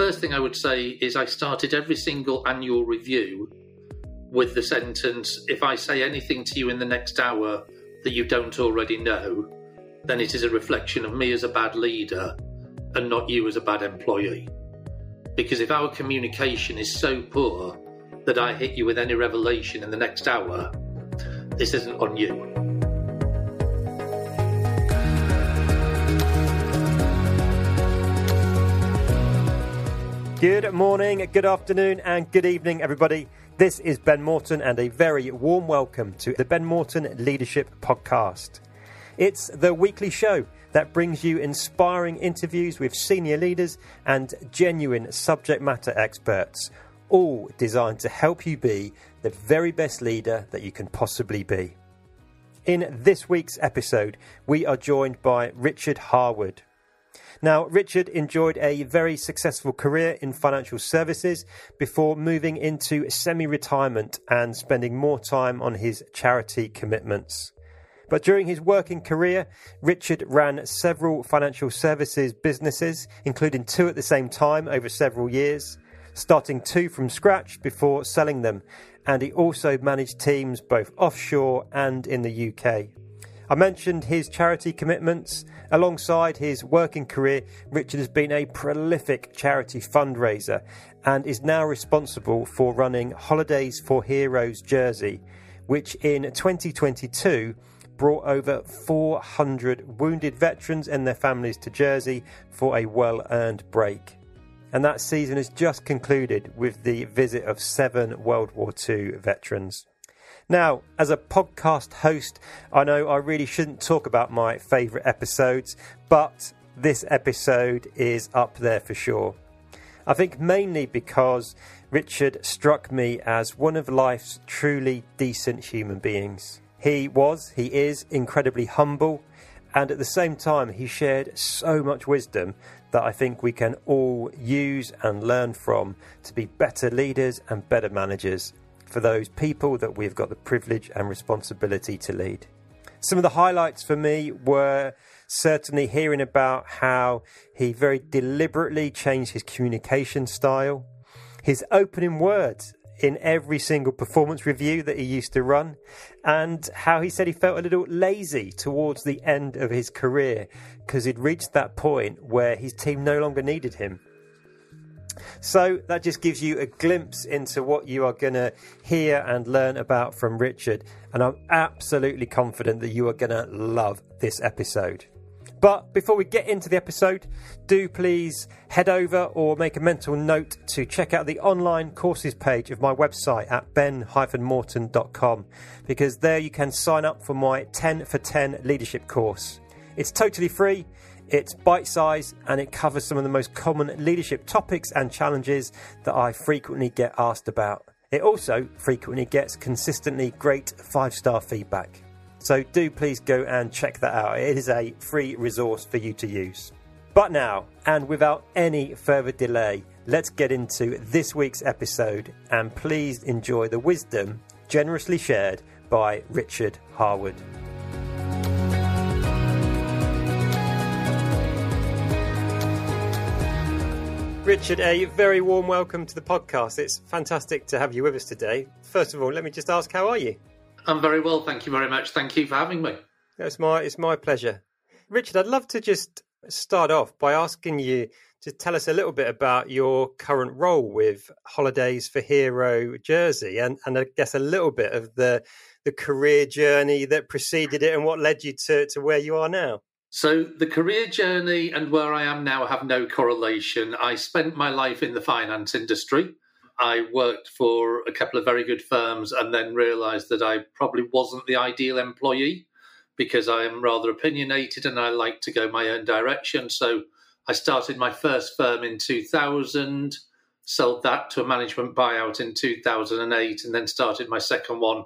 first thing I would say is I started every single annual review with the sentence if I say anything to you in the next hour that you don't already know, then it is a reflection of me as a bad leader and not you as a bad employee. Because if our communication is so poor that I hit you with any revelation in the next hour, this isn't on you. Good morning, good afternoon, and good evening, everybody. This is Ben Morton, and a very warm welcome to the Ben Morton Leadership Podcast. It's the weekly show that brings you inspiring interviews with senior leaders and genuine subject matter experts, all designed to help you be the very best leader that you can possibly be. In this week's episode, we are joined by Richard Harwood. Now, Richard enjoyed a very successful career in financial services before moving into semi retirement and spending more time on his charity commitments. But during his working career, Richard ran several financial services businesses, including two at the same time over several years, starting two from scratch before selling them. And he also managed teams both offshore and in the UK. I mentioned his charity commitments. Alongside his working career, Richard has been a prolific charity fundraiser and is now responsible for running Holidays for Heroes Jersey, which in 2022 brought over 400 wounded veterans and their families to Jersey for a well earned break. And that season has just concluded with the visit of seven World War II veterans. Now, as a podcast host, I know I really shouldn't talk about my favourite episodes, but this episode is up there for sure. I think mainly because Richard struck me as one of life's truly decent human beings. He was, he is incredibly humble, and at the same time, he shared so much wisdom that I think we can all use and learn from to be better leaders and better managers for those people that we've got the privilege and responsibility to lead. Some of the highlights for me were certainly hearing about how he very deliberately changed his communication style, his opening words in every single performance review that he used to run, and how he said he felt a little lazy towards the end of his career because he'd reached that point where his team no longer needed him. So that just gives you a glimpse into what you are going to hear and learn about from Richard. And I'm absolutely confident that you are going to love this episode. But before we get into the episode, do please head over or make a mental note to check out the online courses page of my website at ben-morton.com because there you can sign up for my 10 for 10 leadership course. It's totally free it's bite sized and it covers some of the most common leadership topics and challenges that I frequently get asked about. It also frequently gets consistently great five star feedback. So do please go and check that out. It is a free resource for you to use. But now, and without any further delay, let's get into this week's episode and please enjoy the wisdom generously shared by Richard Harwood. Richard, a very warm welcome to the podcast. It's fantastic to have you with us today. First of all, let me just ask, how are you? I'm very well, thank you very much. Thank you for having me. It's my it's my pleasure. Richard, I'd love to just start off by asking you to tell us a little bit about your current role with Holidays for Hero Jersey and, and I guess a little bit of the the career journey that preceded it and what led you to, to where you are now. So the career journey and where I am now have no correlation. I spent my life in the finance industry. I worked for a couple of very good firms and then realized that I probably wasn't the ideal employee because I am rather opinionated and I like to go my own direction. So I started my first firm in 2000, sold that to a management buyout in 2008, and then started my second one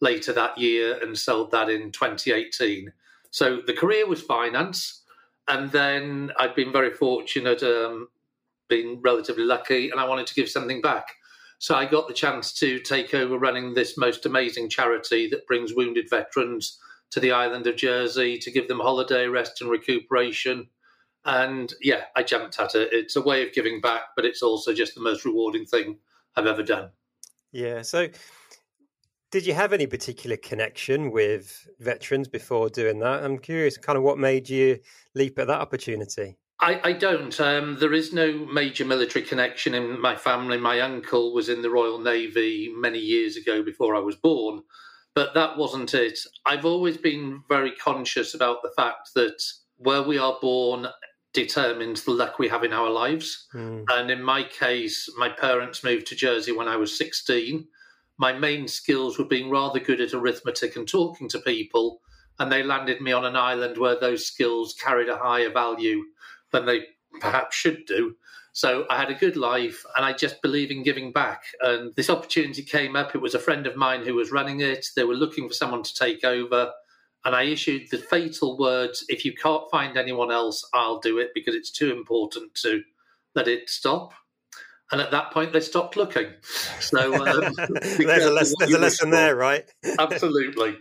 later that year and sold that in 2018. So the career was finance, and then I'd been very fortunate, um, been relatively lucky, and I wanted to give something back. So I got the chance to take over running this most amazing charity that brings wounded veterans to the island of Jersey to give them holiday, rest, and recuperation. And yeah, I jumped at it. It's a way of giving back, but it's also just the most rewarding thing I've ever done. Yeah. So, did you have any particular connection with veterans before doing that? I'm curious, kind of what made you leap at that opportunity? I, I don't. Um, there is no major military connection in my family. My uncle was in the Royal Navy many years ago before I was born, but that wasn't it. I've always been very conscious about the fact that where we are born determines the luck we have in our lives. Mm. And in my case, my parents moved to Jersey when I was 16. My main skills were being rather good at arithmetic and talking to people, and they landed me on an island where those skills carried a higher value than they perhaps should do. So I had a good life and I just believe in giving back. And this opportunity came up. It was a friend of mine who was running it. They were looking for someone to take over. And I issued the fatal words if you can't find anyone else, I'll do it because it's too important to let it stop. And at that point, they stopped looking. So um, there's a, lesson, there's a lesson there, right? Absolutely.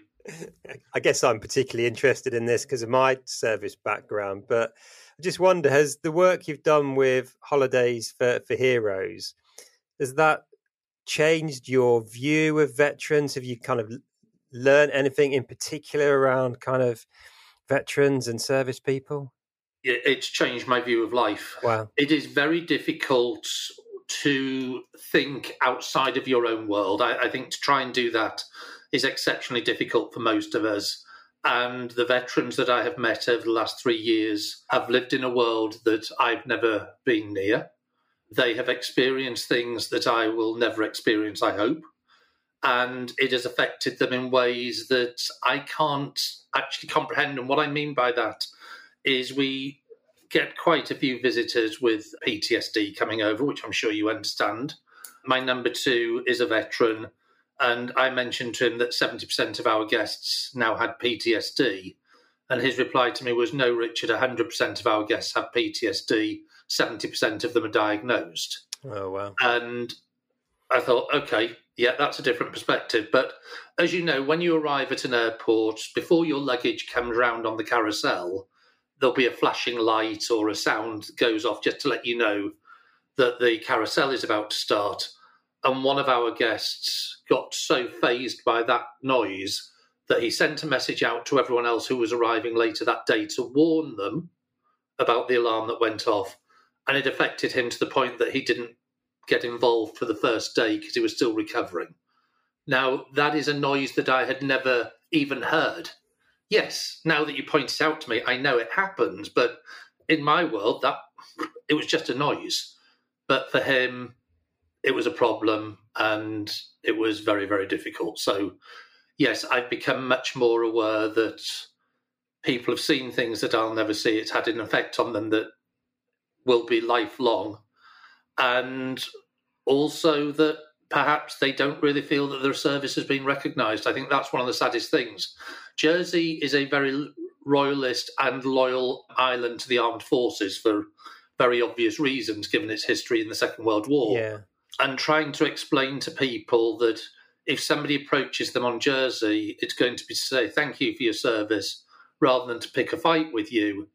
I guess I'm particularly interested in this because of my service background, but I just wonder has the work you've done with Holidays for, for Heroes, has that changed your view of veterans? Have you kind of learned anything in particular around kind of veterans and service people? It's changed my view of life. Wow. It is very difficult to think outside of your own world. I, I think to try and do that is exceptionally difficult for most of us. And the veterans that I have met over the last three years have lived in a world that I've never been near. They have experienced things that I will never experience, I hope. And it has affected them in ways that I can't actually comprehend. And what I mean by that is we get quite a few visitors with PTSD coming over, which I'm sure you understand. My number two is a veteran and I mentioned to him that 70% of our guests now had PTSD. And his reply to me was, No, Richard, 100% of our guests have PTSD, 70% of them are diagnosed. Oh, wow. And I thought, okay, yeah, that's a different perspective. But as you know, when you arrive at an airport, before your luggage comes round on the carousel, there'll be a flashing light or a sound goes off just to let you know that the carousel is about to start and one of our guests got so fazed by that noise that he sent a message out to everyone else who was arriving later that day to warn them about the alarm that went off. And it affected him to the point that he didn't get involved for the first day because he was still recovering. Now, that is a noise that I had never even heard. Yes, now that you point it out to me, I know it happens, but in my world, that it was just a noise. But for him, it was a problem and it was very, very difficult. So, yes, I've become much more aware that people have seen things that I'll never see. It's had an effect on them that will be lifelong. And also that perhaps they don't really feel that their service has been recognised. I think that's one of the saddest things. Jersey is a very royalist and loyal island to the armed forces for very obvious reasons, given its history in the Second World War. Yeah and trying to explain to people that if somebody approaches them on Jersey, it's going to be to say thank you for your service rather than to pick a fight with you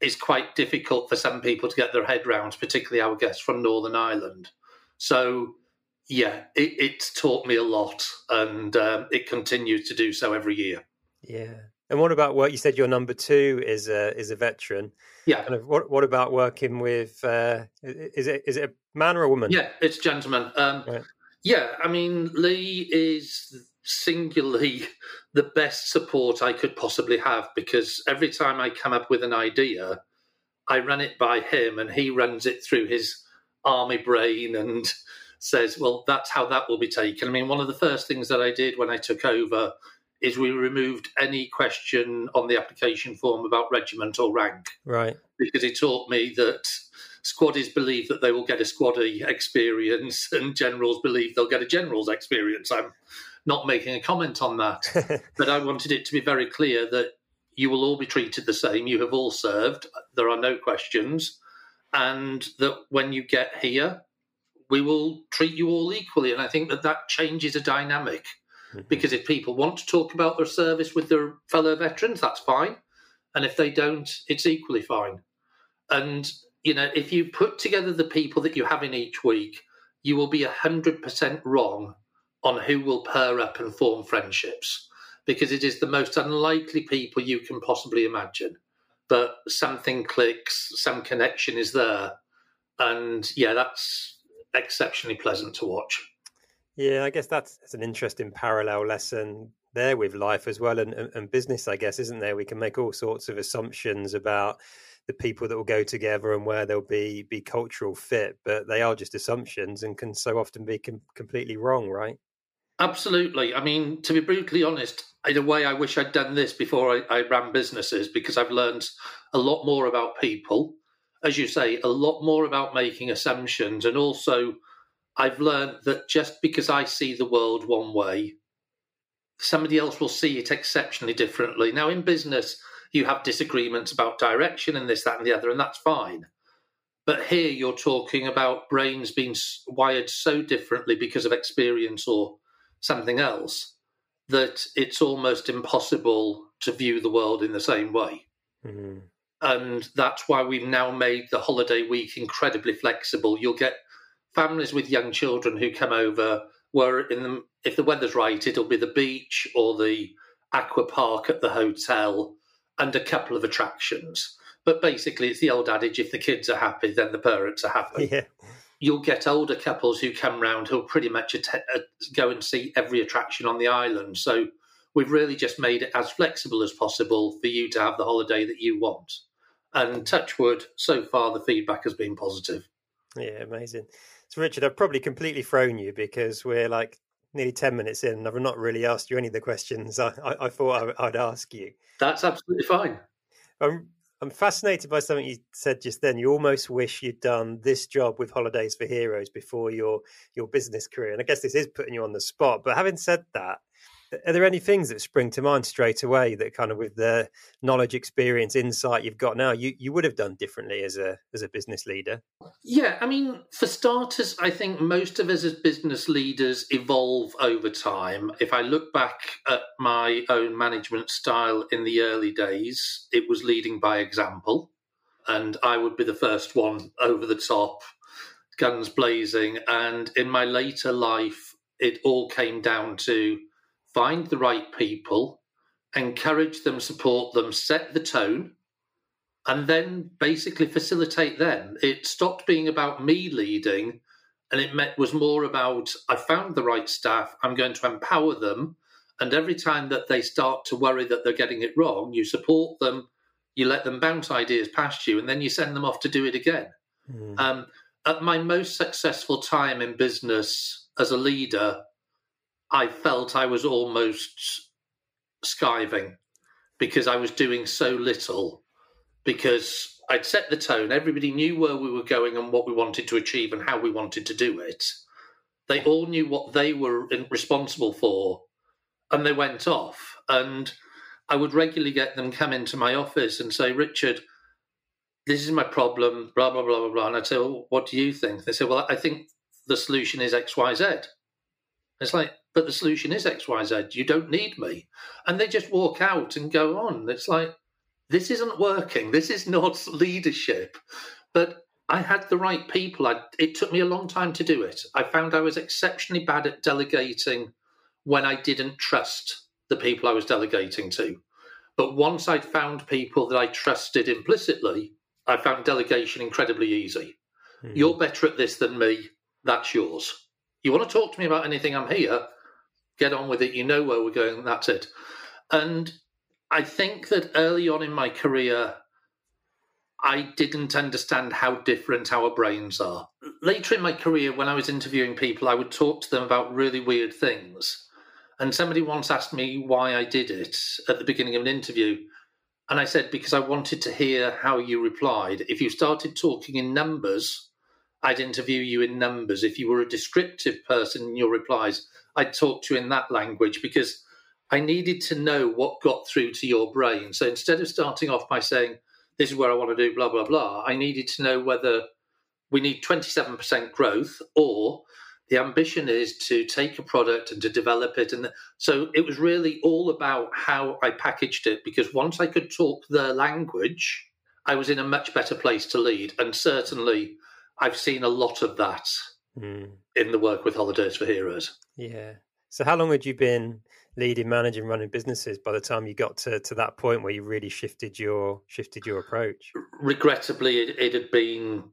is quite difficult for some people to get their head round, particularly our guests from Northern Ireland. So, yeah, it, it's taught me a lot, and um, it continues to do so every year. Yeah. And what about what you said? Your number two is a is a veteran. Yeah. Kind of what what about working with? Uh, is it is it a man or a woman? Yeah, it's a gentleman. Um, right. Yeah, I mean Lee is singularly the best support I could possibly have because every time I come up with an idea, I run it by him and he runs it through his army brain and says, "Well, that's how that will be taken." I mean, one of the first things that I did when I took over is we removed any question on the application form about regiment or rank. Right. Because it taught me that squaddies believe that they will get a squaddie experience and generals believe they'll get a general's experience. I'm not making a comment on that. but I wanted it to be very clear that you will all be treated the same. You have all served. There are no questions. And that when you get here, we will treat you all equally. And I think that that changes a dynamic Mm-hmm. Because if people want to talk about their service with their fellow veterans, that's fine. And if they don't, it's equally fine. And, you know, if you put together the people that you have in each week, you will be 100% wrong on who will pair up and form friendships because it is the most unlikely people you can possibly imagine. But something clicks, some connection is there. And yeah, that's exceptionally pleasant to watch. Yeah, I guess that's, that's an interesting parallel lesson there with life as well and, and, business, I guess, isn't there? We can make all sorts of assumptions about the people that will go together and where they'll be be cultural fit, but they are just assumptions and can so often be com- completely wrong, right? Absolutely. I mean, to be brutally honest, in a way, I wish I'd done this before I, I ran businesses because I've learned a lot more about people. As you say, a lot more about making assumptions. And also, I've learned that just because I see the world one way, somebody else will see it exceptionally differently. Now, in business, you have disagreements about direction and this, that, and the other, and that's fine. But here you're talking about brains being wired so differently because of experience or something else that it's almost impossible to view the world in the same way. Mm-hmm. And that's why we've now made the holiday week incredibly flexible. You'll get families with young children who come over where in the, if the weather's right, it'll be the beach or the aqua park at the hotel and a couple of attractions. But basically, it's the old adage: if the kids are happy, then the parents are happy. Yeah you'll get older couples who come round who'll pretty much att- uh, go and see every attraction on the island. So we've really just made it as flexible as possible for you to have the holiday that you want. And touchwood, so far the feedback has been positive. Yeah, amazing. So, Richard, I've probably completely thrown you because we're like nearly 10 minutes in and I've not really asked you any of the questions I, I, I thought I, would ask you. That's absolutely fine. I'm I'm fascinated by something you said just then. You almost wish you'd done this job with Holidays for Heroes before your your business career. And I guess this is putting you on the spot. But having said that, are there any things that spring to mind straight away that kind of with the knowledge experience insight you've got now you, you would have done differently as a as a business leader? Yeah i mean for starters i think most of us as business leaders evolve over time. If i look back at my own management style in the early days it was leading by example and i would be the first one over the top guns blazing and in my later life it all came down to find the right people, encourage them, support them, set the tone, and then basically facilitate them. It stopped being about me leading and it met, was more about I found the right staff, I'm going to empower them. And every time that they start to worry that they're getting it wrong, you support them, you let them bounce ideas past you, and then you send them off to do it again. Mm. Um, at my most successful time in business as a leader, I felt I was almost skiving because I was doing so little. Because I'd set the tone, everybody knew where we were going and what we wanted to achieve and how we wanted to do it. They all knew what they were responsible for, and they went off. And I would regularly get them come into my office and say, Richard, this is my problem, blah, blah, blah, blah, blah. And I'd say, well, what do you think? They say, well, I think the solution is X, Y, Z. It's like, but the solution is XYZ. You don't need me. And they just walk out and go on. It's like, this isn't working. This is not leadership. But I had the right people. I, it took me a long time to do it. I found I was exceptionally bad at delegating when I didn't trust the people I was delegating to. But once I'd found people that I trusted implicitly, I found delegation incredibly easy. Mm-hmm. You're better at this than me. That's yours. You want to talk to me about anything? I'm here get on with it. You know where we're going. That's it. And I think that early on in my career, I didn't understand how different our brains are. Later in my career, when I was interviewing people, I would talk to them about really weird things. And somebody once asked me why I did it at the beginning of an interview. And I said, because I wanted to hear how you replied. If you started talking in numbers, I'd interview you in numbers. If you were a descriptive person in your replies, I'd talk to you in that language because I needed to know what got through to your brain. So instead of starting off by saying, this is where I want to do blah, blah, blah, I needed to know whether we need 27% growth or the ambition is to take a product and to develop it. And so it was really all about how I packaged it because once I could talk their language, I was in a much better place to lead. And certainly, I've seen a lot of that mm. in the work with Holidays for Heroes. Yeah. So, how long had you been leading, managing, running businesses by the time you got to, to that point where you really shifted your shifted your approach? Regrettably, it, it had been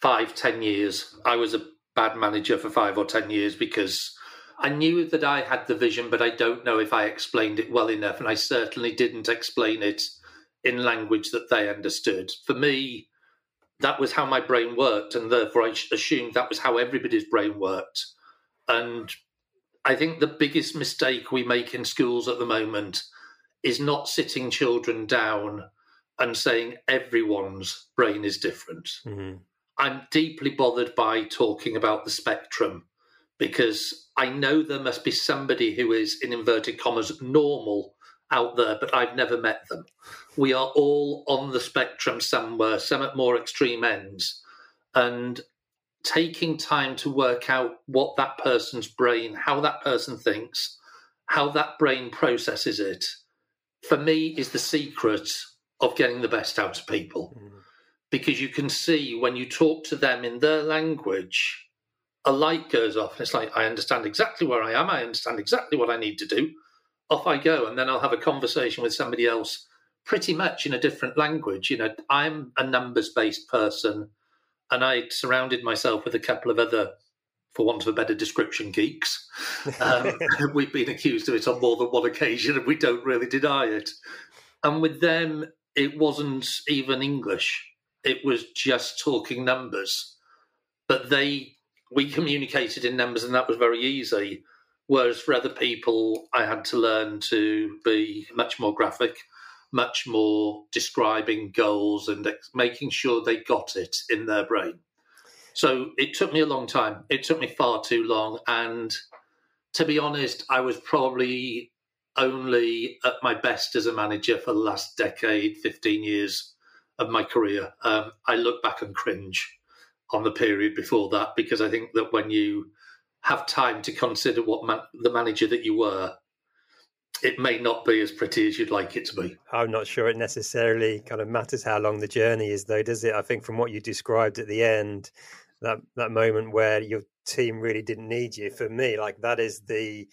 five, ten years. I was a bad manager for five or ten years because I knew that I had the vision, but I don't know if I explained it well enough, and I certainly didn't explain it in language that they understood. For me, that was how my brain worked, and therefore I assumed that was how everybody's brain worked. And I think the biggest mistake we make in schools at the moment is not sitting children down and saying everyone's brain is different. Mm-hmm. I'm deeply bothered by talking about the spectrum because I know there must be somebody who is, in inverted commas, normal out there, but I've never met them. We are all on the spectrum somewhere, some at more extreme ends. And taking time to work out what that person's brain, how that person thinks, how that brain processes it, for me is the secret of getting the best out of people. Mm. Because you can see when you talk to them in their language, a light goes off. And it's like, I understand exactly where I am. I understand exactly what I need to do. Off I go. And then I'll have a conversation with somebody else pretty much in a different language. You know, I'm a numbers based person and I surrounded myself with a couple of other, for want of a better description, geeks. Um, we've been accused of it on more than one occasion, and we don't really deny it. And with them, it wasn't even English; it was just talking numbers. But they, we communicated in numbers, and that was very easy. Whereas for other people, I had to learn to be much more graphic much more describing goals and ex- making sure they got it in their brain. So it took me a long time. It took me far too long. And to be honest, I was probably only at my best as a manager for the last decade, 15 years of my career. Um, I look back and cringe on the period before that because I think that when you have time to consider what man- the manager that you were it may not be as pretty as you'd like it to be. I'm not sure it necessarily kind of matters how long the journey is, though, does it? I think from what you described at the end, that that moment where your team really didn't need you, for me, like that is the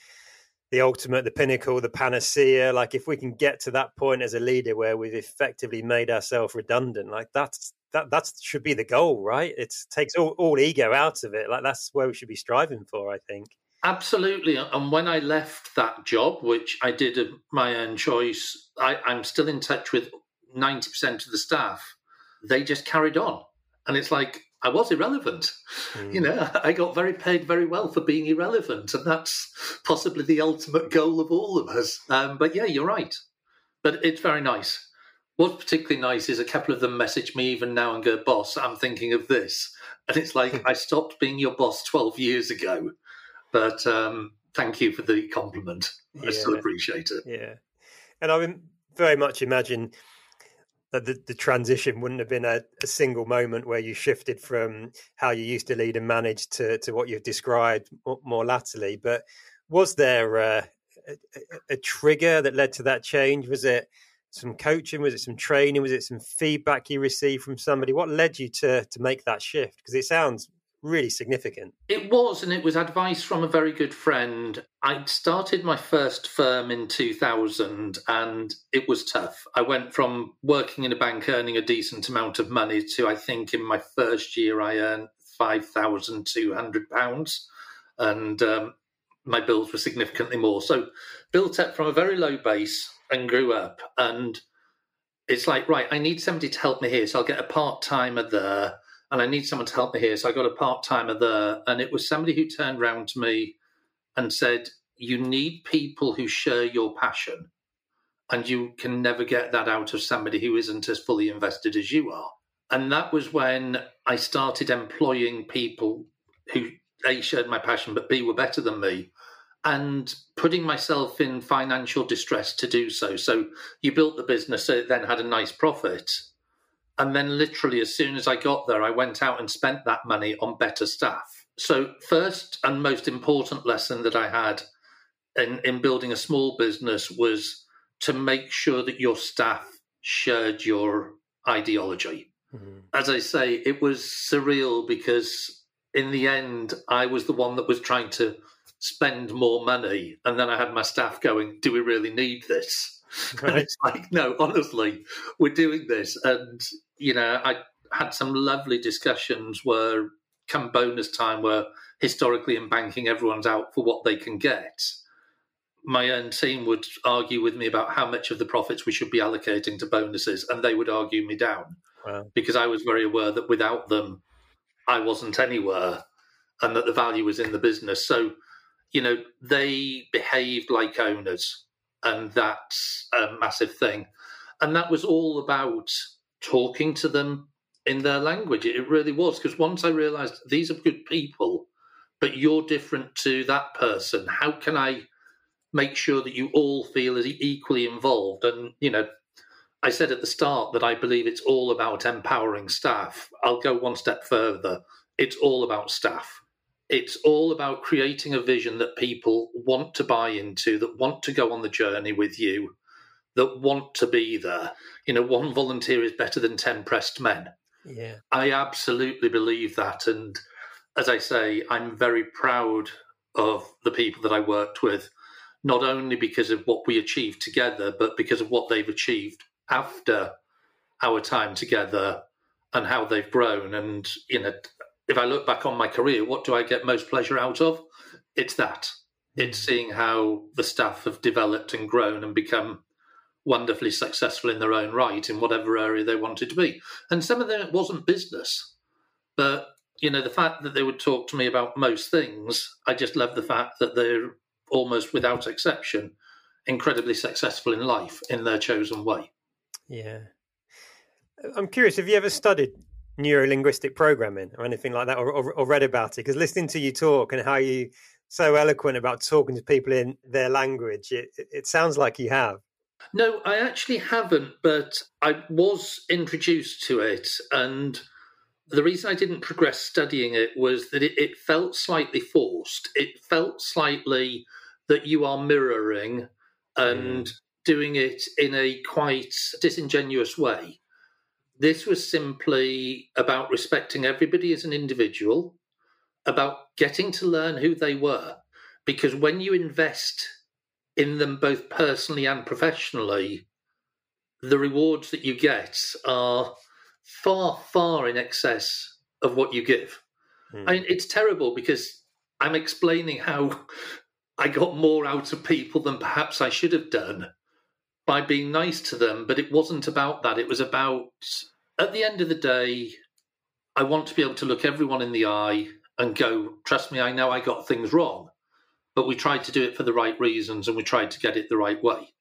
the ultimate, the pinnacle, the panacea. Like if we can get to that point as a leader where we've effectively made ourselves redundant, like that's that that should be the goal, right? It takes all, all ego out of it. Like that's where we should be striving for, I think. Absolutely. And when I left that job, which I did of my own choice, I, I'm still in touch with 90% of the staff. They just carried on. And it's like, I was irrelevant. Mm. You know, I got very paid very well for being irrelevant. And that's possibly the ultimate goal of all of us. Um, but yeah, you're right. But it's very nice. What's particularly nice is a couple of them message me even now and go, Boss, I'm thinking of this. And it's like, I stopped being your boss 12 years ago. But um, thank you for the compliment. I yeah. still appreciate it. Yeah. And I very much imagine that the, the transition wouldn't have been a, a, single moment where you shifted from how you used to lead and manage to, to what you've described more latterly. But was there a, a, a trigger that led to that change? Was it some coaching? Was it some training? Was it some feedback you received from somebody? What led you to to make that shift? Because it sounds really significant. It was, and it was advice from a very good friend. I started my first firm in 2000, and it was tough. I went from working in a bank earning a decent amount of money to, I think, in my first year, I earned £5,200, and um, my bills were significantly more. So, built up from a very low base and grew up. And it's like, right, I need somebody to help me here. So, I'll get a part timer there and I need someone to help me here. So I got a part timer there, and it was somebody who turned around to me and said, You need people who share your passion. And you can never get that out of somebody who isn't as fully invested as you are. And that was when I started employing people who A shared my passion, but B were better than me. And putting myself in financial distress to do so. So you built the business so it then had a nice profit and then, literally, as soon as I got there, I went out and spent that money on better staff. So, first and most important lesson that I had in, in building a small business was to make sure that your staff shared your ideology. Mm-hmm. As I say, it was surreal because in the end, I was the one that was trying to spend more money. And then I had my staff going, Do we really need this? Right. And it's like, no, honestly, we're doing this. And, you know, I had some lovely discussions where come bonus time where historically in banking everyone's out for what they can get my own team would argue with me about how much of the profits we should be allocating to bonuses and they would argue me down wow. because i was very aware that without them i wasn't anywhere and that the value was in the business so you know they behaved like owners and that's a massive thing and that was all about talking to them in their language. It really was because once I realized these are good people, but you're different to that person. How can I make sure that you all feel as equally involved? And you know, I said at the start that I believe it's all about empowering staff. I'll go one step further. It's all about staff. It's all about creating a vision that people want to buy into, that want to go on the journey with you, that want to be there. You know, one volunteer is better than 10 pressed men. Yeah. I absolutely believe that. And as I say, I'm very proud of the people that I worked with, not only because of what we achieved together, but because of what they've achieved after our time together and how they've grown. And, you know, if I look back on my career, what do I get most pleasure out of? It's that. It's mm. seeing how the staff have developed and grown and become wonderfully successful in their own right in whatever area they wanted to be. And some of them it wasn't business, but you know the fact that they would talk to me about most things, I just love the fact that they're almost without exception incredibly successful in life in their chosen way. Yeah. I'm curious, have you ever studied neurolinguistic programming or anything like that or, or, or read about it? Because listening to you talk and how you so eloquent about talking to people in their language, it, it sounds like you have. No, I actually haven't, but I was introduced to it. And the reason I didn't progress studying it was that it, it felt slightly forced. It felt slightly that you are mirroring and mm. doing it in a quite disingenuous way. This was simply about respecting everybody as an individual, about getting to learn who they were. Because when you invest in them both personally and professionally, the rewards that you get are far, far in excess of what you give. Mm. I mean, it's terrible because I'm explaining how I got more out of people than perhaps I should have done by being nice to them, but it wasn't about that. It was about, at the end of the day, I want to be able to look everyone in the eye and go, trust me, I know I got things wrong but we tried to do it for the right reasons and we tried to get it the right way.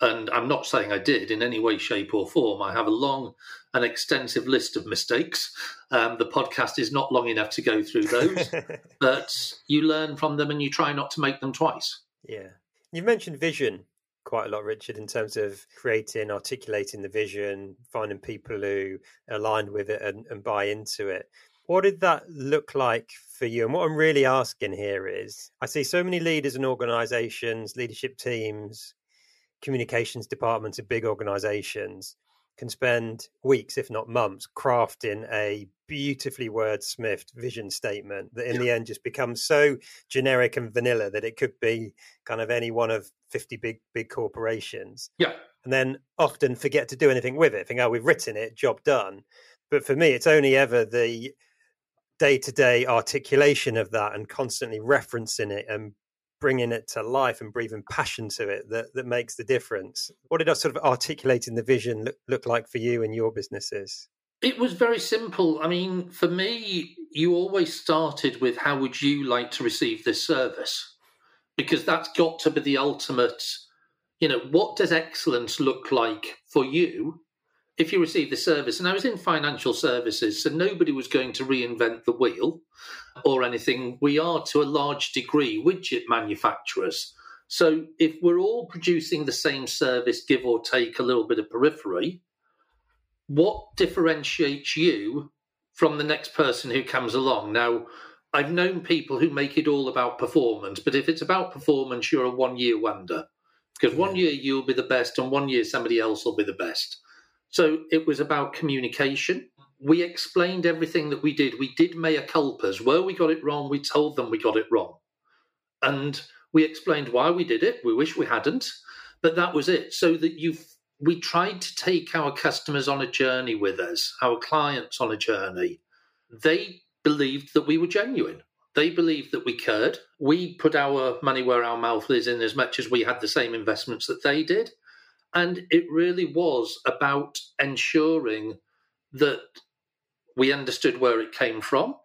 And I'm not saying I did in any way, shape, or form. I have a long and extensive list of mistakes. Um, the podcast is not long enough to go through those, but you learn from them and you try not to make them twice. Yeah. You've mentioned vision quite a lot, Richard, in terms of creating, articulating the vision, finding people who aligned with it and, and buy into it. What did that look like for you? And what I'm really asking here is I see so many leaders and organizations, leadership teams, communications departments of big organizations can spend weeks, if not months, crafting a beautifully wordsmithed vision statement that in yeah. the end just becomes so generic and vanilla that it could be kind of any one of 50 big big corporations. Yeah. And then often forget to do anything with it. Think, oh, we've written it, job done. But for me, it's only ever the day to day articulation of that and constantly referencing it and bringing it to life and breathing passion to it that, that makes the difference. What did sort of articulating the vision look, look like for you and your businesses? It was very simple. I mean, for me, you always started with how would you like to receive this service? Because that's got to be the ultimate, you know, what does excellence look like for you? If you receive the service, and I was in financial services, so nobody was going to reinvent the wheel or anything. We are to a large degree widget manufacturers. So if we're all producing the same service, give or take a little bit of periphery, what differentiates you from the next person who comes along? Now, I've known people who make it all about performance, but if it's about performance, you're a one year wonder. Because one year you'll be the best, and one year somebody else will be the best. So it was about communication. We explained everything that we did. We did mea culpas. Where we got it wrong, we told them we got it wrong. And we explained why we did it. We wish we hadn't, but that was it. So that you we tried to take our customers on a journey with us, our clients on a journey. They believed that we were genuine. They believed that we cared. We put our money where our mouth is in as much as we had the same investments that they did. And it really was about ensuring that we understood where it came from,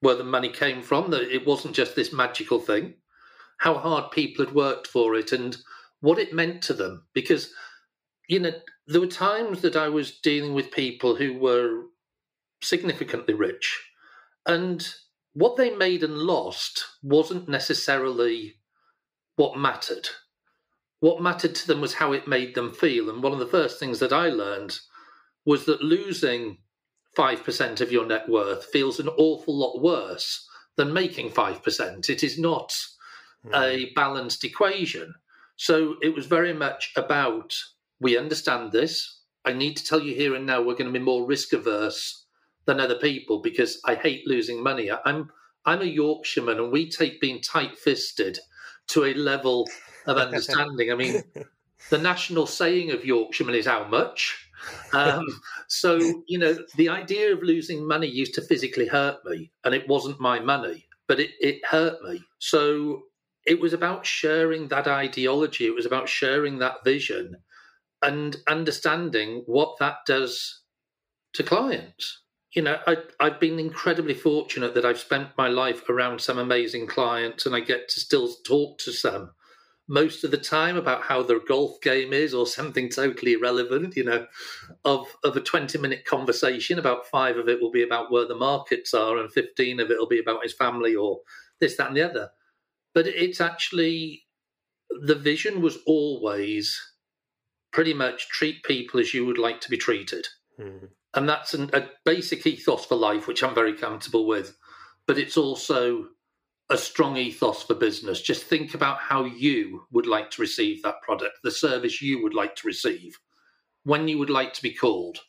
where the money came from, that it wasn't just this magical thing, how hard people had worked for it, and what it meant to them. Because, you know, there were times that I was dealing with people who were significantly rich, and what they made and lost wasn't necessarily what mattered what mattered to them was how it made them feel. And one of the first things that I learned was that losing 5% of your net worth feels an awful lot worse than making 5%. It is not mm. a balanced equation. So it was very much about we understand this. I need to tell you here and now we're going to be more risk averse than other people because I hate losing money. I'm I'm a Yorkshireman and we take being tight fisted to a level of understanding. I mean, the national saying of Yorkshireman is how much. Um, so, you know, the idea of losing money used to physically hurt me, and it wasn't my money, but it, it hurt me. So it was about sharing that ideology, it was about sharing that vision and understanding what that does to clients. You know, I, I've been incredibly fortunate that I've spent my life around some amazing clients and I get to still talk to some most of the time about how their golf game is or something totally irrelevant you know of of a 20 minute conversation about five of it will be about where the markets are and 15 of it will be about his family or this that and the other. But it's actually the vision was always pretty much treat people as you would like to be treated. Mm-hmm. and that's an, a basic ethos for life which i'm very comfortable with. But it's also a strong ethos for business. Just think about how you would like to receive that product, the service you would like to receive, when you would like to be called.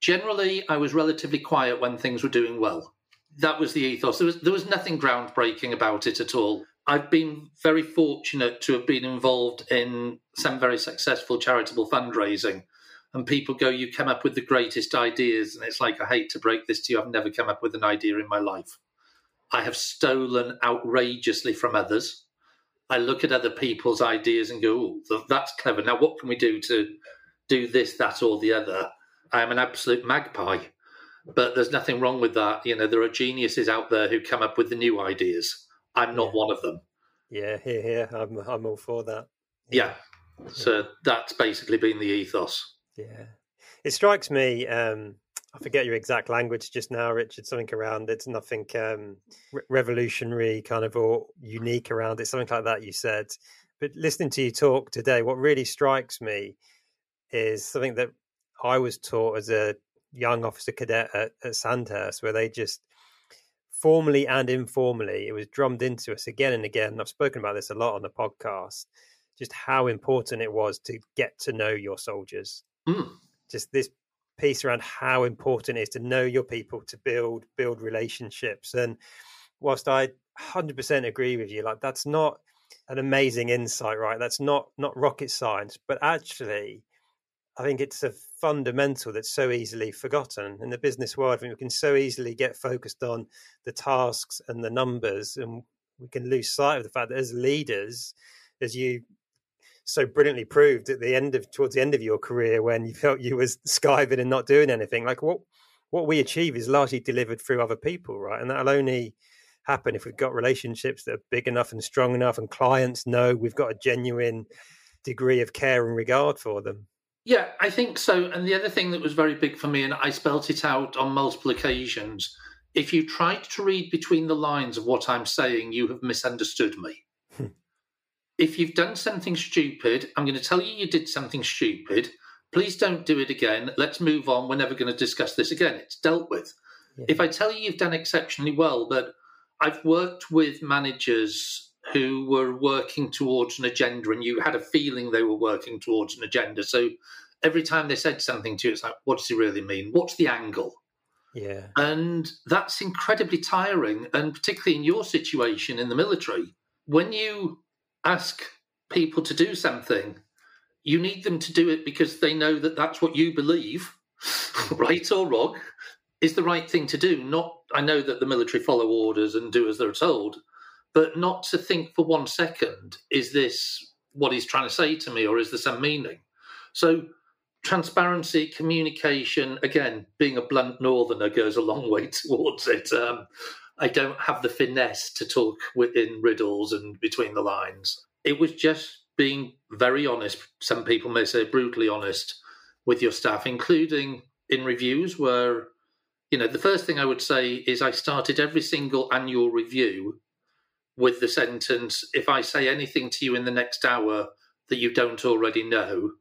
Generally, I was relatively quiet when things were doing well. That was the ethos. There was, there was nothing groundbreaking about it at all. I've been very fortunate to have been involved in some very successful charitable fundraising. And people go, You come up with the greatest ideas. And it's like, I hate to break this to you, I've never come up with an idea in my life. I have stolen outrageously from others. I look at other people's ideas and go, oh, that's clever. Now, what can we do to do this, that, or the other? I am an absolute magpie, but there's nothing wrong with that. You know, there are geniuses out there who come up with the new ideas. I'm not yeah. one of them. Yeah, here, here. I'm, I'm all for that. Yeah. yeah. So that's basically been the ethos. Yeah. It strikes me um, I forget your exact language just now, Richard. Something around it's nothing um, re- revolutionary, kind of or unique around it. Something like that. You said, but listening to you talk today, what really strikes me is something that I was taught as a young officer cadet at, at Sandhurst, where they just formally and informally, it was drummed into us again and again. And I've spoken about this a lot on the podcast, just how important it was to get to know your soldiers. Mm. Just this piece around how important it is to know your people to build build relationships. And whilst i 100% agree with you like that's not an amazing insight right? That's not not rocket science but actually i think it's a fundamental that's so easily forgotten. In the business world i think we can so easily get focused on the tasks and the numbers and we can lose sight of the fact that as leaders as you so brilliantly proved at the end of towards the end of your career when you felt you was skiving and not doing anything. Like what what we achieve is largely delivered through other people, right? And that'll only happen if we've got relationships that are big enough and strong enough, and clients know we've got a genuine degree of care and regard for them. Yeah, I think so. And the other thing that was very big for me, and I spelt it out on multiple occasions, if you tried to read between the lines of what I'm saying, you have misunderstood me if you've done something stupid, I'm going to tell you you did something stupid. Please don't do it again. Let's move on. We're never going to discuss this again. It's dealt with. Yeah. If I tell you you've done exceptionally well, but I've worked with managers who were working towards an agenda and you had a feeling they were working towards an agenda. So every time they said something to you, it's like, what does he really mean? What's the angle? Yeah. And that's incredibly tiring. And particularly in your situation in the military, when you ask people to do something, you need them to do it because they know that that's what you believe, right or wrong, is the right thing to do. Not, I know that the military follow orders and do as they're told, but not to think for one second, is this what he's trying to say to me or is there some meaning? So, transparency, communication, again, being a blunt northerner goes a long way towards it. Um, I don't have the finesse to talk within riddles and between the lines. It was just being very honest. Some people may say brutally honest with your staff, including in reviews where, you know, the first thing I would say is I started every single annual review with the sentence if I say anything to you in the next hour that you don't already know,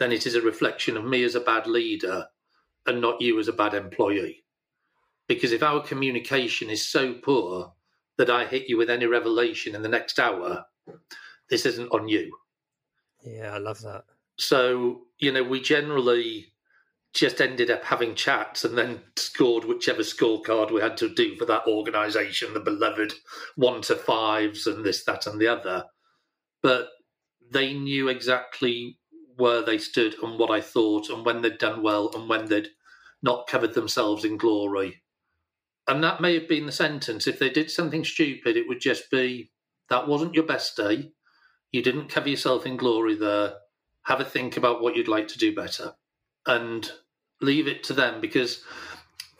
then it is a reflection of me as a bad leader and not you as a bad employee. Because if our communication is so poor that I hit you with any revelation in the next hour, this isn't on you. Yeah, I love that. So, you know, we generally just ended up having chats and then scored whichever scorecard we had to do for that organisation, the beloved one to fives and this, that, and the other. But they knew exactly where they stood and what I thought and when they'd done well and when they'd not covered themselves in glory. And that may have been the sentence. If they did something stupid, it would just be that wasn't your best day. You didn't cover yourself in glory there. Have a think about what you'd like to do better and leave it to them because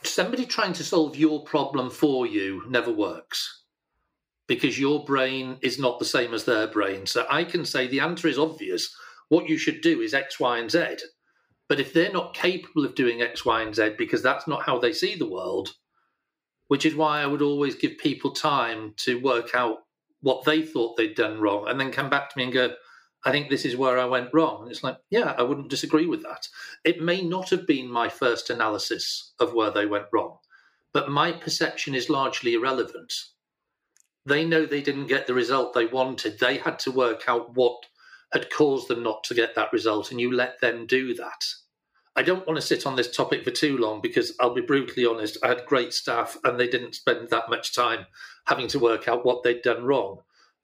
somebody trying to solve your problem for you never works because your brain is not the same as their brain. So I can say the answer is obvious. What you should do is X, Y, and Z. But if they're not capable of doing X, Y, and Z because that's not how they see the world, which is why I would always give people time to work out what they thought they'd done wrong and then come back to me and go, I think this is where I went wrong. And it's like, yeah, I wouldn't disagree with that. It may not have been my first analysis of where they went wrong, but my perception is largely irrelevant. They know they didn't get the result they wanted. They had to work out what had caused them not to get that result, and you let them do that. I don't want to sit on this topic for too long because I'll be brutally honest, I had great staff and they didn't spend that much time having to work out what they'd done wrong.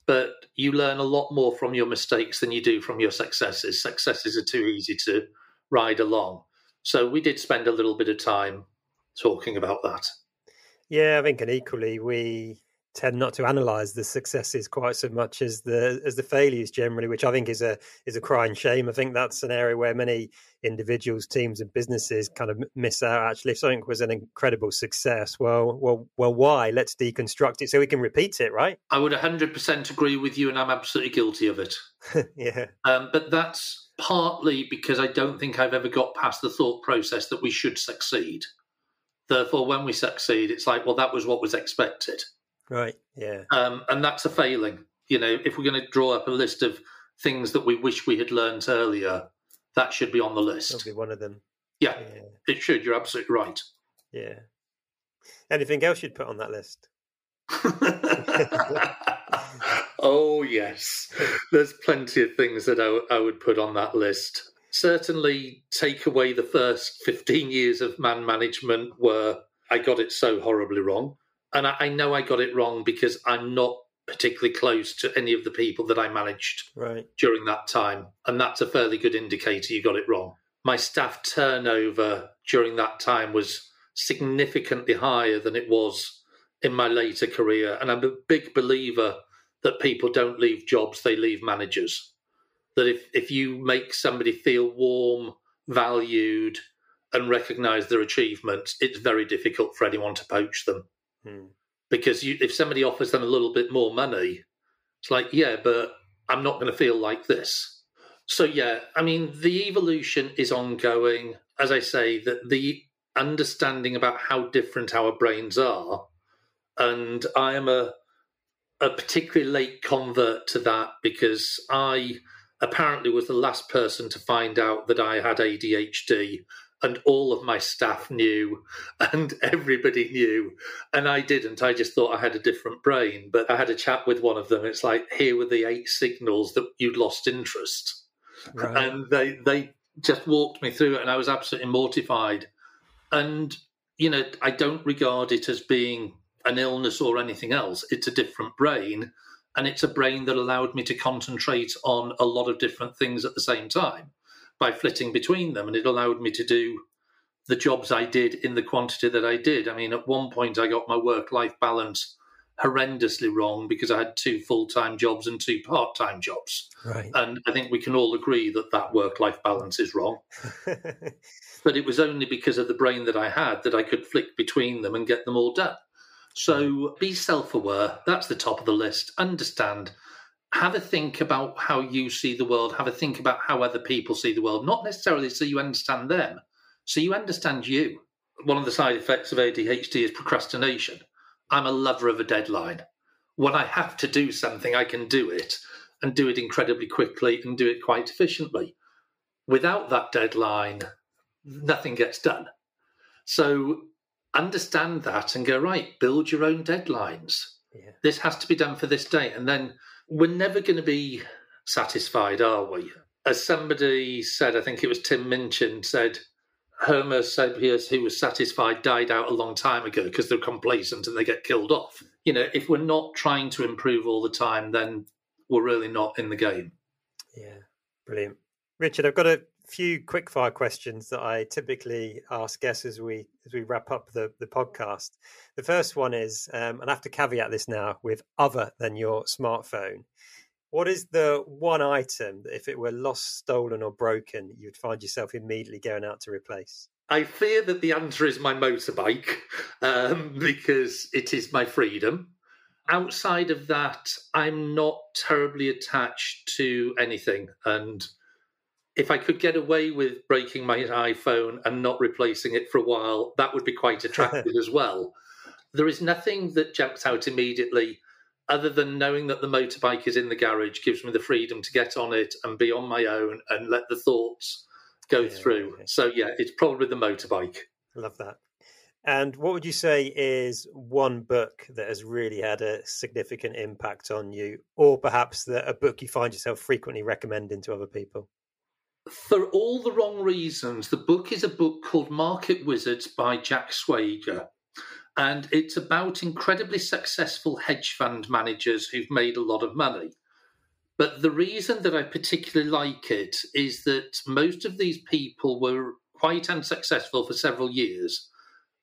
But you learn a lot more from your mistakes than you do from your successes. Successes are too easy to ride along. So we did spend a little bit of time talking about that. Yeah, I think, and equally, we tend not to analyze the successes quite so much as the as the failures generally which i think is a is a crying shame i think that's an area where many individuals teams and businesses kind of miss out actually if something was an incredible success well well well why let's deconstruct it so we can repeat it right i would 100% agree with you and i'm absolutely guilty of it yeah um, but that's partly because i don't think i've ever got past the thought process that we should succeed therefore when we succeed it's like well that was what was expected Right. Yeah. Um, and that's a failing. You know, if we're going to draw up a list of things that we wish we had learned earlier, that should be on the list. That'll be one of them. Yeah, yeah, it should. You're absolutely right. Yeah. Anything else you'd put on that list? oh yes, there's plenty of things that I, I would put on that list. Certainly, take away the first 15 years of man management where I got it so horribly wrong and I, I, know I got it wrong because I'm not particularly close to any of the people that I managed right. during that time, and that's a fairly good indicator you got it wrong. My staff turnover during that time was significantly higher than it was in my later career, and I'm a big believer that people don't leave jobs; they leave managers. That if if you make somebody feel warm, valued, and recognise their achievements, it's very difficult for anyone to poach them. Hmm. Because you, if somebody offers them a little bit more money, it's like, yeah, but I'm not going to feel like this. So yeah, I mean, the evolution is ongoing. As I say, that the understanding about how different our brains are, and I am a a particularly late convert to that because I apparently was the last person to find out that I had ADHD and all of my staff knew and everybody knew and i didn't i just thought i had a different brain but i had a chat with one of them it's like here were the eight signals that you'd lost interest right. and they they just walked me through it, and I was absolutely mortified. And you know, I don't regard it as being an illness or anything else. It's a different brain, and it's a brain that allowed me to concentrate on a lot of different things at the same time by flitting between them, and it allowed me to do the jobs I did in the quantity that I did. I mean, at one point, I got my work life balance horrendously wrong because I had two full time jobs and two part time jobs. Right. And I think we can all agree that that work life balance is wrong. but it was only because of the brain that I had that I could flick between them and get them all done. So be self aware. That's the top of the list. Understand. Have a think about how you see the world. Have a think about how other people see the world. Not necessarily so you understand them, so you understand you. One of the side effects of ADHD is procrastination. I'm a lover of a deadline. When I have to do something, I can do it and do it incredibly quickly and do it quite efficiently. Without that deadline, nothing gets done. So understand that and go, right, build your own deadlines. Yeah. This has to be done for this date. And then we're never going to be satisfied, are we? As somebody said, I think it was Tim Minchin said, Homo sapiens who was satisfied died out a long time ago because they're complacent and they get killed off. You know, if we're not trying to improve all the time, then we're really not in the game. Yeah, brilliant. Richard, I've got a few quickfire questions that I typically ask guests as we as we wrap up the, the podcast. The first one is, um, and I have to caveat this now with other than your smartphone. What is the one item that if it were lost, stolen, or broken, you'd find yourself immediately going out to replace? I fear that the answer is my motorbike um, because it is my freedom. Outside of that, I'm not terribly attached to anything. And if I could get away with breaking my iPhone and not replacing it for a while, that would be quite attractive as well. There is nothing that jumps out immediately other than knowing that the motorbike is in the garage gives me the freedom to get on it and be on my own and let the thoughts go yeah, through. Yeah. So yeah, it's probably the motorbike. Love that. And what would you say is one book that has really had a significant impact on you, or perhaps the, a book you find yourself frequently recommending to other people? For all the wrong reasons, the book is a book called Market Wizards by Jack Schwager and it's about incredibly successful hedge fund managers who've made a lot of money. But the reason that I particularly like it is that most of these people were quite unsuccessful for several years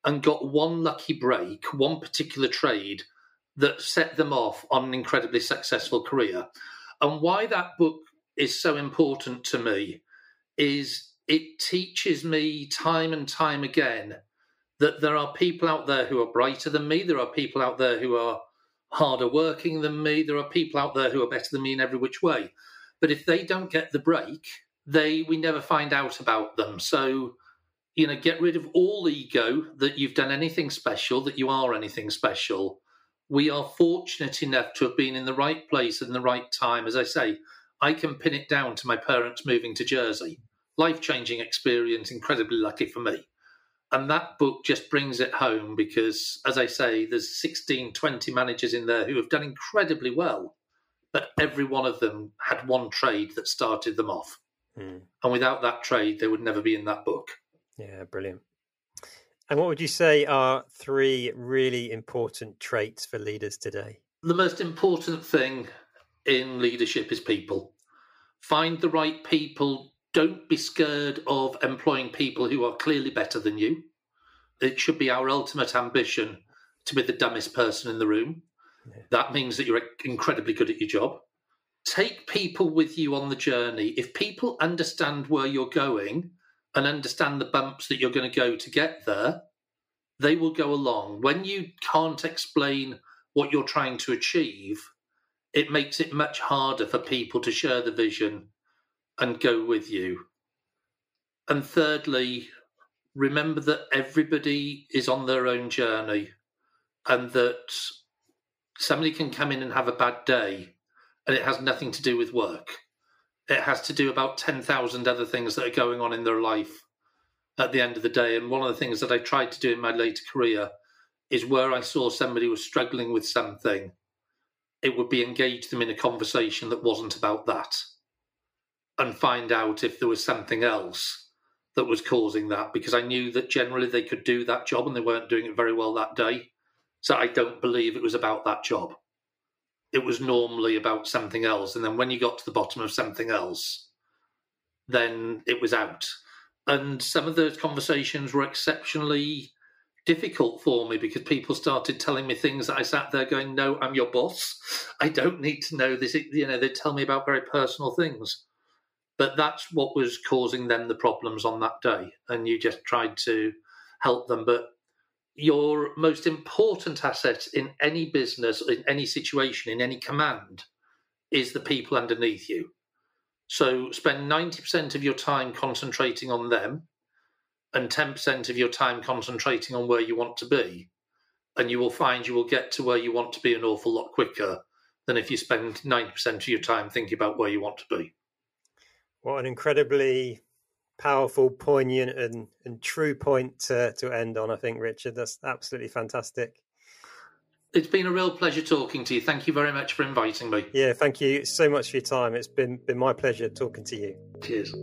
and got one lucky break, one particular trade that set them off on an incredibly successful career. And why that book is so important to me is it teaches me time and time again that there are people out there who are brighter than me. There are people out there who are harder working than me. There are people out there who are better than me in every which way. But if they don't get the break, they we never find out about them. So, you know, get rid of all ego that you've done anything special, that you are anything special. We are fortunate enough to have been in the right place in the right time. As I say, I can pin it down to my parents moving to Jersey. Life changing experience, incredibly lucky for me. And that book just brings it home because as i say there's 16 20 managers in there who have done incredibly well but every one of them had one trade that started them off. Mm. and without that trade they would never be in that book. Yeah brilliant. And what would you say are three really important traits for leaders today? The most important thing in leadership is people. Find the right people don't be scared of employing people who are clearly better than you. It should be our ultimate ambition to be the dumbest person in the room. Yeah. That means that you're incredibly good at your job. Take people with you on the journey. If people understand where you're going and understand the bumps that you're going to go to get there, they will go along. When you can't explain what you're trying to achieve, it makes it much harder for people to share the vision and go with you. And thirdly, remember that everybody is on their own journey and that somebody can come in and have a bad day and it has nothing to do with work. It has to do about 10,000 other things that are going on in their life at the end of the day. And one of the things that I tried to do in my later career is where I saw somebody was struggling with something, it would be engage them in a conversation that wasn't about that and find out if there was something else that was causing that because I knew that generally they could do that job and they weren't doing it very well that day. So I don't believe it was about that job. It was normally about something else. And then when you got to the bottom of something else, then it was out. And some of those conversations were exceptionally difficult for me because people started telling me things that I sat there going, No, I'm your boss. I don't need to know this. You know, they tell me about very personal things. But that's what was causing them the problems on that day. And you just tried to help them. But your most important asset in any business, in any situation, in any command is the people underneath you. So spend 90% of your time concentrating on them and 10% of your time concentrating on where you want to be. And you will find you will get to where you want to be an awful lot quicker than if you spend 90% of your time thinking about where you want to be. What an incredibly powerful, poignant, and, and true point to, to end on, I think, Richard. That's absolutely fantastic. It's been a real pleasure talking to you. Thank you very much for inviting me. Yeah, thank you so much for your time. It's been been my pleasure talking to you. Cheers.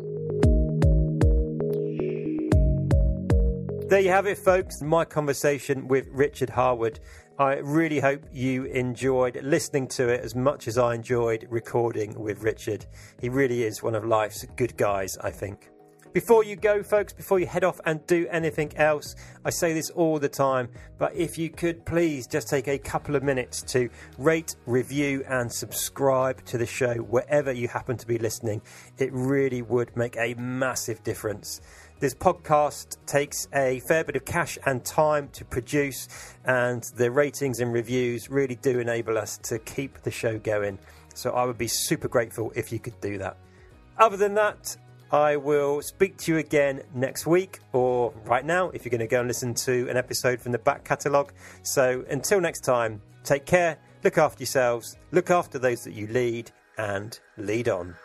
There you have it, folks. My conversation with Richard Harwood. I really hope you enjoyed listening to it as much as I enjoyed recording with Richard. He really is one of life's good guys, I think. Before you go, folks, before you head off and do anything else, I say this all the time, but if you could please just take a couple of minutes to rate, review, and subscribe to the show wherever you happen to be listening, it really would make a massive difference. This podcast takes a fair bit of cash and time to produce, and the ratings and reviews really do enable us to keep the show going. So I would be super grateful if you could do that. Other than that, I will speak to you again next week or right now if you're going to go and listen to an episode from the back catalogue. So until next time, take care, look after yourselves, look after those that you lead, and lead on.